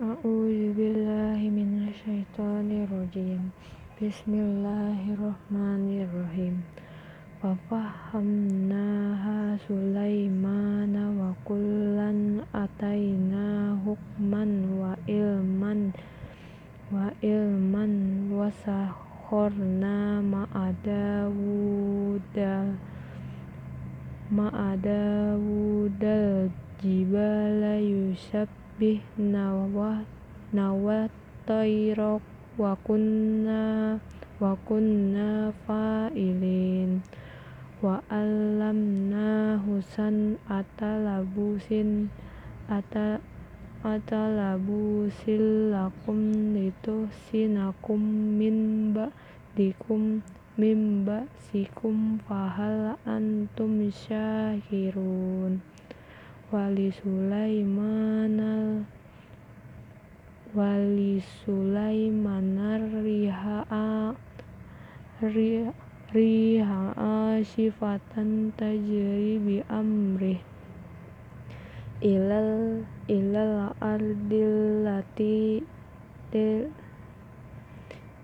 A'udzu billahi minasyaitonir rajim. Bismillahirrahmanirrahim. Wa fahamnaha Sulaimana wa kullan ataina hukman wa ilman wa ilman wa sakhorna ma'adawudal ma'adawudal jibala yusab nawat nawat tayra wa kunna wa kunna fa'ilin. Wa alamna husan atalabusin ata atalabusil lakum sinakum min ba'dikum min ba'sikum fahal antum syahirun. Wali Sulaiman wali Sulaiman riha'a riha'a sifatan tajri bi amrih. Ilal ilal ardil lati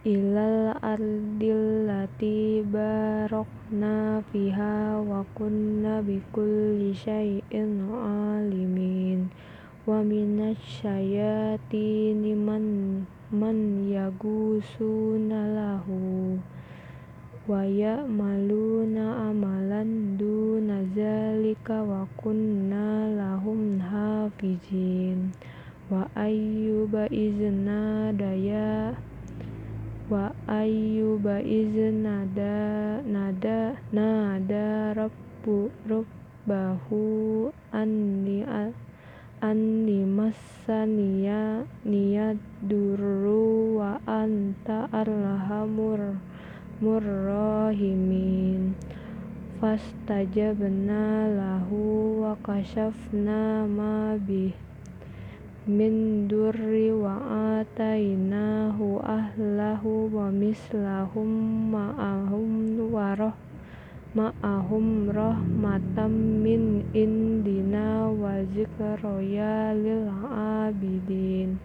ilal ardil lati barokna fiha wa kunna bikulli syai'in alimin wa minasy syayatini man man yagusuna lahu. Wa ya'maluna amalan duna zalika wa kunna lahum hafizin. Wa ayyuba izna daya wa ayyuba iznada nada nada rabbu rabbahu anni anni massaniya niyad durru wa anta arhamur murrahimin. Fastajabna lahu wa kashafna ma bih. Min durri wa atainahu ahlahu wa mislahum ma'ahum wa ma'ahum rahmatam min indina wa zikroya lil abidin.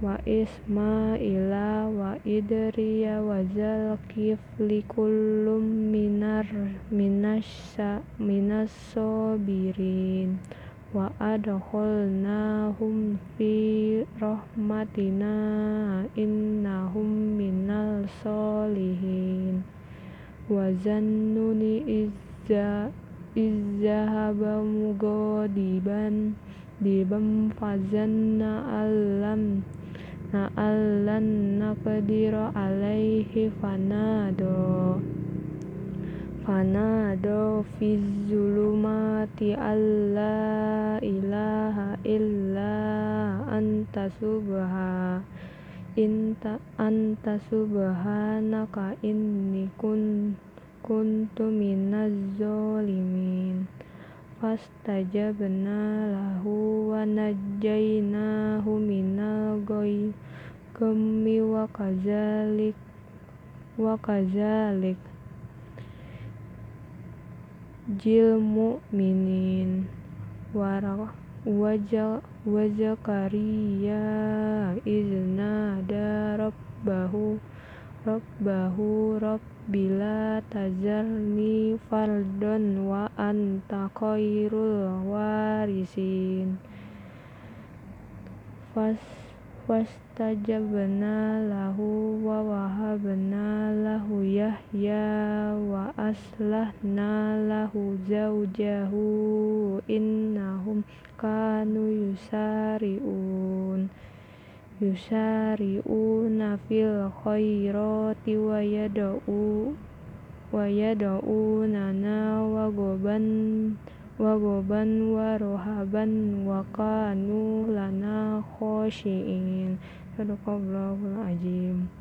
Wa ismaila wa idriya wa zalkifli kullum minar minas minas sobirin wa adkhalnahum fi rahmatina innahum minal solihin wa zannuni izza izzahaba mugadiban dibam fazanna alam na allan naqdira alaihi fanado. Fanado fi zulumati ilaha illa anta subha. Inta anta subhanaka inni kun kuntu minaz zalimin fastajabna lahu wa najjaynahu minal ghammi wa kadzalik wa kadzalik jil mu'minin. Wa wa zakariya iznada rabbahu rabbahu rabbila tazarni fardon wa anta khairul warisin. Fas fastajabna lahu wa wahabna lahu yahya wa aslahna lahu zawjahu innahum kanu yusari'un yusari'una fil khairati wa yad'u wa yad'unana wa goban wa goban wa rohaban wa kanu lana khoshiin. Sadaqallahul azim